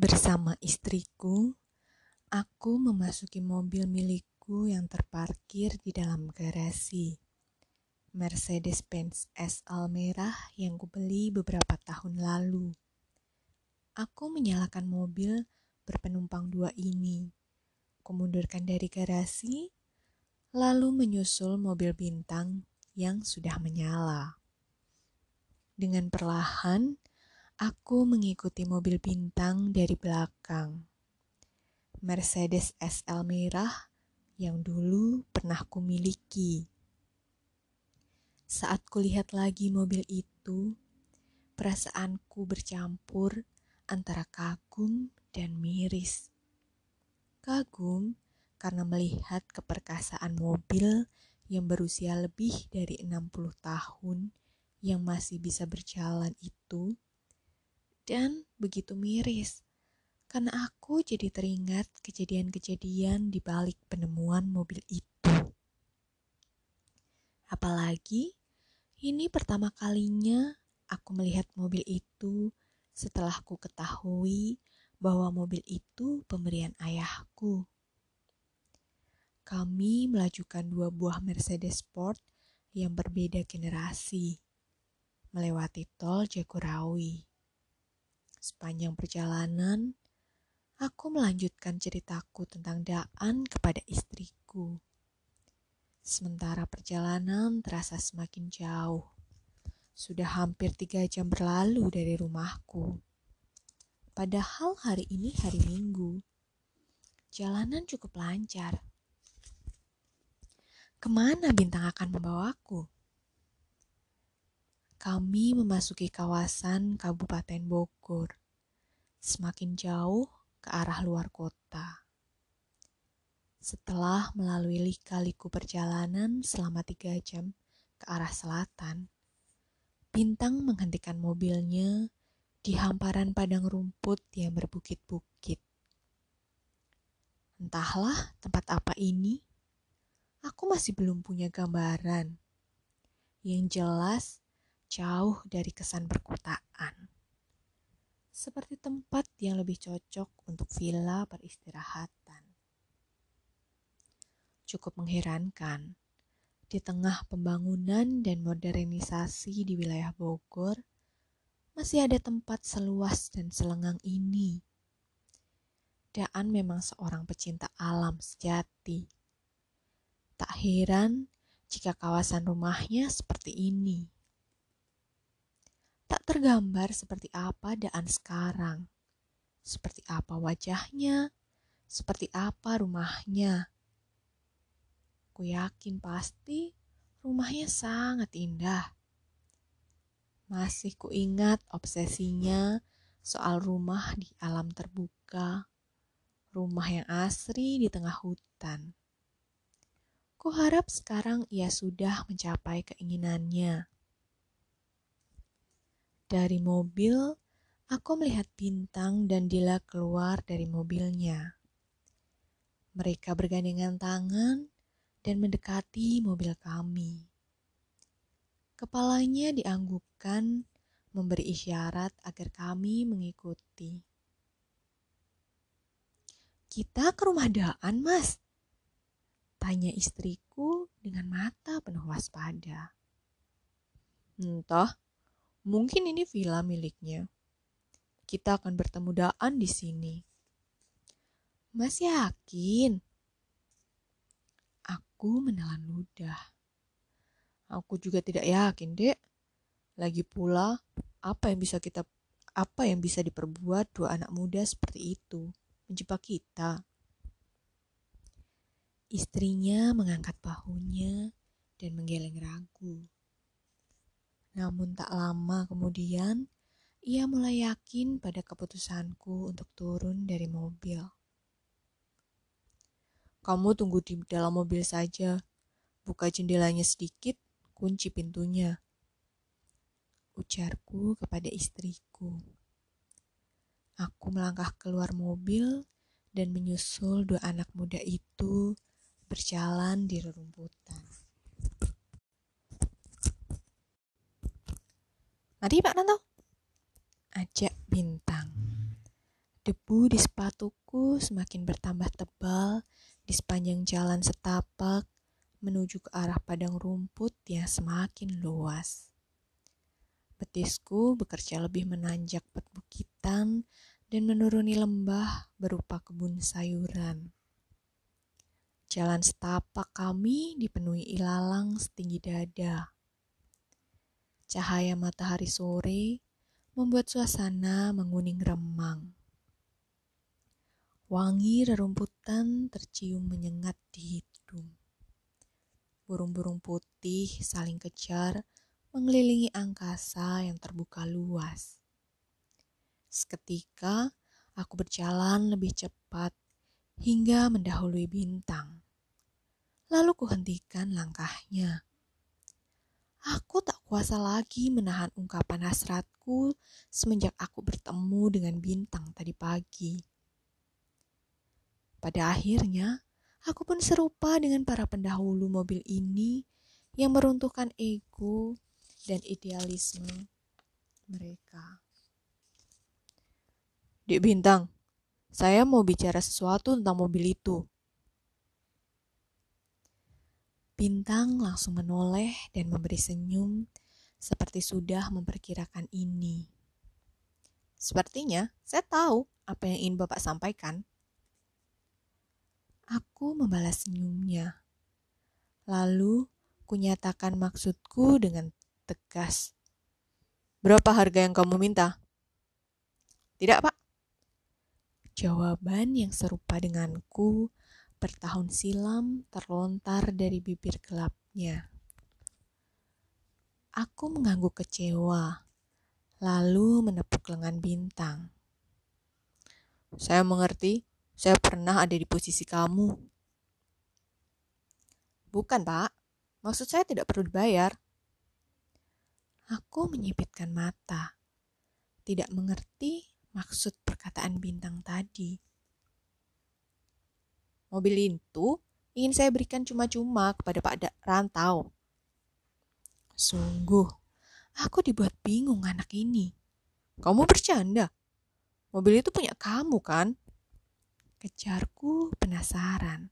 Bersama istriku, aku memasuki mobil milikku yang terparkir di dalam garasi. Mercedes-Benz SL merah yang kubeli beberapa tahun lalu. Aku menyalakan mobil berpenumpang dua ini. Kumundurkan dari garasi, lalu menyusul mobil bintang yang sudah menyala. Dengan perlahan, Aku mengikuti mobil bintang dari belakang. Mercedes SL merah yang dulu pernah kumiliki. Saat kulihat lagi mobil itu, perasaanku bercampur antara kagum dan miris. Kagum karena melihat keperkasaan mobil yang berusia lebih dari 60 tahun yang masih bisa berjalan itu dan begitu miris karena aku jadi teringat kejadian-kejadian di balik penemuan mobil itu. Apalagi ini pertama kalinya aku melihat mobil itu setelah ku ketahui bahwa mobil itu pemberian ayahku. Kami melajukan dua buah Mercedes Sport yang berbeda generasi melewati tol Jagorawi. Sepanjang perjalanan, aku melanjutkan ceritaku tentang Daan kepada istriku. Sementara perjalanan terasa semakin jauh. Sudah hampir tiga jam berlalu dari rumahku. Padahal hari ini hari Minggu. Jalanan cukup lancar. Ke mana bintang akan membawaku? Kami memasuki kawasan Kabupaten Bogor, semakin jauh ke arah luar kota. Setelah melalui lika-liku perjalanan selama tiga jam ke arah selatan, Bintang menghentikan mobilnya di hamparan padang rumput yang berbukit-bukit. Entahlah tempat apa ini, aku masih belum punya gambaran. Yang jelas, jauh dari kesan perkotaan. Seperti tempat yang lebih cocok untuk villa peristirahatan. Cukup mengherankan, di tengah pembangunan dan modernisasi di wilayah Bogor, masih ada tempat seluas dan selengang ini. Daan memang seorang pecinta alam sejati. Tak heran jika kawasan rumahnya seperti ini tak tergambar seperti apa Daan sekarang, seperti apa wajahnya, seperti apa rumahnya. Ku yakin pasti rumahnya sangat indah. Masih ku ingat obsesinya soal rumah di alam terbuka, rumah yang asri di tengah hutan. Ku harap sekarang ia sudah mencapai keinginannya. Dari mobil, aku melihat Bintang dan Dila keluar dari mobilnya. Mereka bergandengan tangan dan mendekati mobil kami. Kepalanya dianggukkan, memberi isyarat agar kami mengikuti. Kita ke rumah Daan, Mas. Tanya istriku dengan mata penuh waspada. Entah, Mungkin ini villa miliknya. Kita akan bertemu Daan di sini. Mas yakin? Aku menelan ludah. Aku juga tidak yakin, Dek. Lagi pula, apa yang bisa kita apa yang bisa diperbuat dua anak muda seperti itu menjebak kita? Istrinya mengangkat bahunya dan menggeleng ragu. Namun tak lama kemudian, ia mulai yakin pada keputusanku untuk turun dari mobil. Kamu tunggu di dalam mobil saja. Buka jendelanya sedikit, kunci pintunya. Ujarku kepada istriku. Aku melangkah keluar mobil dan menyusul dua anak muda itu berjalan di rerumputan. Mari Pak Nanto. Ajak bintang. Debu di sepatuku semakin bertambah tebal di sepanjang jalan setapak menuju ke arah padang rumput yang semakin luas. Betisku bekerja lebih menanjak perbukitan dan menuruni lembah berupa kebun sayuran. Jalan setapak kami dipenuhi ilalang setinggi dada. Cahaya matahari sore membuat suasana menguning remang. Wangi rerumputan tercium menyengat di hidung. Burung-burung putih saling kejar mengelilingi angkasa yang terbuka luas. Seketika aku berjalan lebih cepat hingga mendahului bintang. Lalu kuhentikan langkahnya. Aku tak kuasa lagi menahan ungkapan hasratku semenjak aku bertemu dengan bintang tadi pagi. Pada akhirnya, aku pun serupa dengan para pendahulu mobil ini yang meruntuhkan ego dan idealisme mereka. Dek Bintang, saya mau bicara sesuatu tentang mobil itu. Bintang langsung menoleh dan memberi senyum seperti sudah memperkirakan ini. Sepertinya saya tahu apa yang ingin Bapak sampaikan. Aku membalas senyumnya. Lalu kunyatakan maksudku dengan tegas. Berapa harga yang kamu minta? Tidak, Pak. Jawaban yang serupa denganku bertahun silam terlontar dari bibir gelapnya. Aku mengangguk kecewa, lalu menepuk lengan bintang. Saya mengerti, saya pernah ada di posisi kamu. Bukan, Pak. Maksud saya tidak perlu dibayar. Aku menyipitkan mata. Tidak mengerti maksud perkataan bintang tadi. Mobil itu ingin saya berikan cuma-cuma kepada Pak Rantau. Sungguh, aku dibuat bingung anak ini. Kamu bercanda? Mobil itu punya kamu kan? Kejarku penasaran.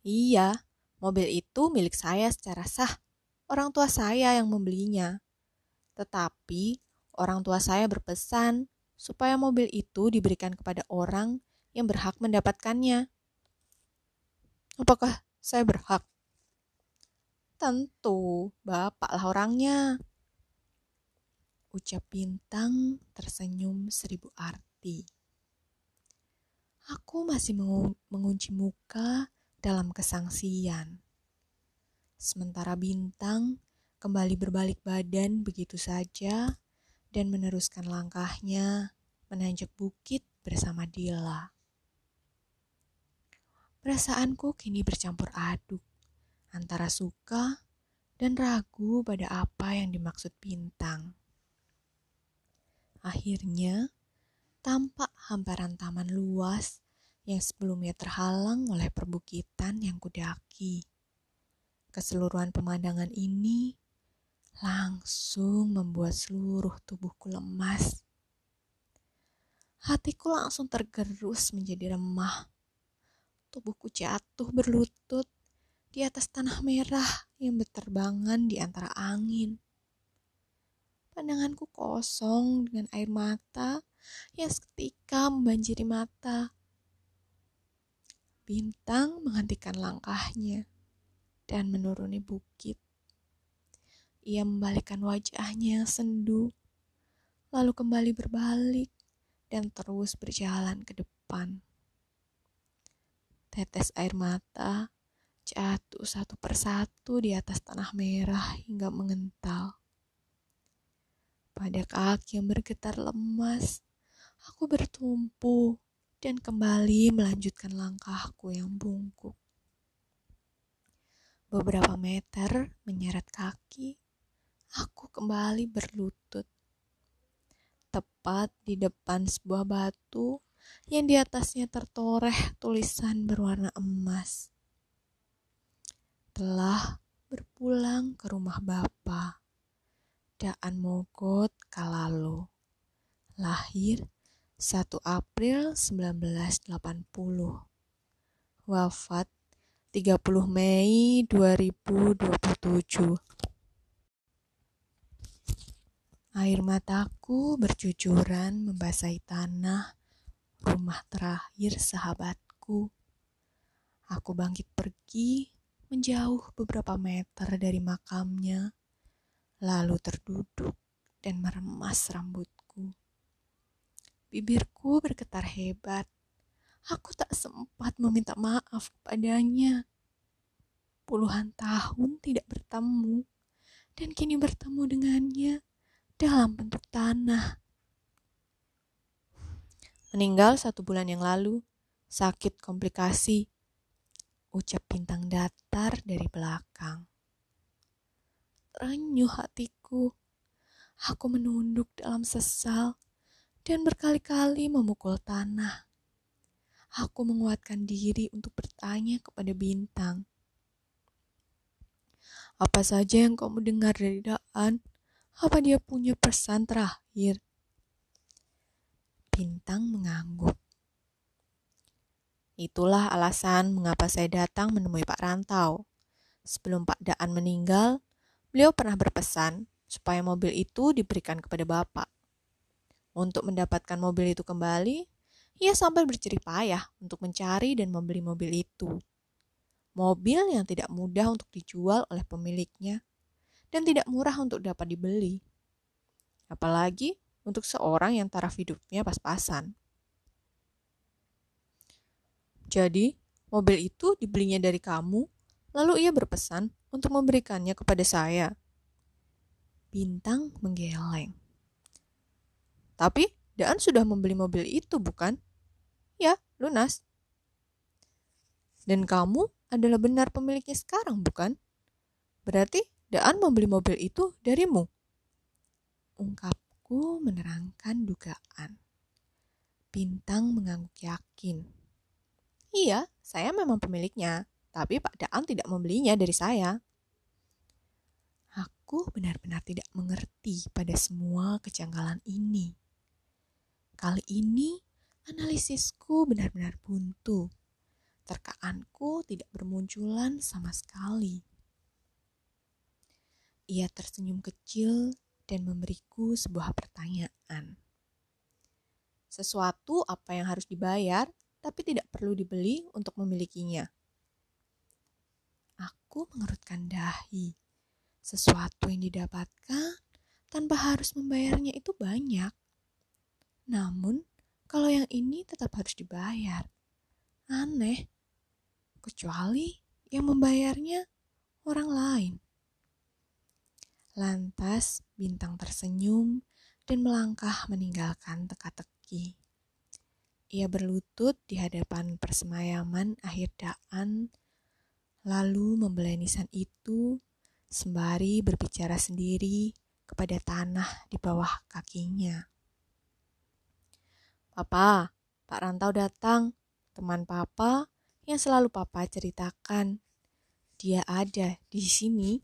Iya, mobil itu milik saya secara sah. Orang tua saya yang membelinya. Tetapi orang tua saya berpesan supaya mobil itu diberikan kepada orang yang berhak mendapatkannya. Apakah saya berhak? Tentu, bapaklah orangnya. Ucap bintang tersenyum seribu arti. Aku masih mengunci muka dalam kesangsian. Sementara bintang kembali berbalik badan begitu saja dan meneruskan langkahnya menanjak bukit bersama Dila. Perasaanku kini bercampur aduk antara suka dan ragu pada apa yang dimaksud bintang. Akhirnya, tampak hamparan taman luas yang sebelumnya terhalang oleh perbukitan yang kudaki. Keseluruhan pemandangan ini langsung membuat seluruh tubuhku lemas. Hatiku langsung tergerus menjadi remah. Tubuhku jatuh berlutut di atas tanah merah yang berterbangan di antara angin. Pandanganku kosong dengan air mata yang seketika membanjiri mata. Bintang menghentikan langkahnya dan menuruni bukit. Ia membalikkan wajahnya yang sendu, lalu kembali berbalik dan terus berjalan ke depan. Tetes air mata jatuh satu persatu di atas tanah merah hingga mengental. Pada kaki yang bergetar lemas, aku bertumpu dan kembali melanjutkan langkahku yang bungkuk. Beberapa meter menyeret kaki, aku kembali berlutut. Tepat di depan sebuah batu yang di atasnya tertoreh tulisan berwarna emas. Telah berpulang ke rumah Bapak. Daan Mogot Kalalo. Lahir 1 April 1980 Wafat 30 Mei 2027 Air mataku bercucuran membasahi tanah rumah terakhir sahabatku. Aku bangkit pergi menjauh beberapa meter dari makamnya, lalu terduduk dan meremas rambutku. Bibirku bergetar hebat. Aku tak sempat meminta maaf kepadanya. Puluhan tahun tidak bertemu, dan kini bertemu dengannya dalam bentuk tanah. Meninggal satu bulan yang lalu, sakit komplikasi, ucap bintang datar dari belakang. Terenyuh hatiku. Aku menunduk dalam sesal dan berkali-kali memukul tanah. Aku menguatkan diri untuk bertanya kepada bintang. Apa saja yang kamu dengar dari Daan? Apa dia punya pesan terakhir? Bintang mengangguk. Itulah alasan mengapa saya datang menemui Pak Rantau. Sebelum Pak Daan meninggal, beliau pernah berpesan supaya mobil itu diberikan kepada Bapak. Untuk mendapatkan mobil itu kembali, ia sampai bercerih payah untuk mencari dan membeli mobil itu. Mobil yang tidak mudah untuk dijual oleh pemiliknya dan tidak murah untuk dapat dibeli. Apalagi untuk seorang yang taraf hidupnya pas-pasan. Jadi, mobil itu dibelinya dari kamu, lalu ia berpesan untuk memberikannya kepada saya. Bintang menggeleng. Tapi Daan sudah membeli mobil itu, bukan? Ya, lunas. Dan kamu adalah benar pemiliknya sekarang, bukan? Berarti Daan membeli mobil itu darimu. Ungkapku menerangkan dugaan. Bintang mengangguk yakin. Iya, saya memang pemiliknya, tapi Pak Daan tidak membelinya dari saya. Aku benar-benar tidak mengerti pada semua kejanggalan ini. Kali ini analisisku benar-benar buntu. Terkaanku tidak bermunculan sama sekali. Ia tersenyum kecil dan memberiku sebuah pertanyaan. Sesuatu apa yang harus dibayar tapi tidak perlu dibeli untuk memilikinya. Aku mengerutkan dahi. Sesuatu yang didapatkan tanpa harus membayarnya itu banyak. Namun, kalau yang ini tetap harus dibayar. Aneh. Kecuali yang membayarnya orang lain. Lantas bintang tersenyum dan melangkah meninggalkan teka-teki. Ia berlutut di hadapan persemayaman akhir daan, lalu membelai nisan itu sembari berbicara sendiri kepada tanah di bawah kakinya. Papa, Pak Rantau datang, teman Papa yang selalu Papa ceritakan. Dia ada di sini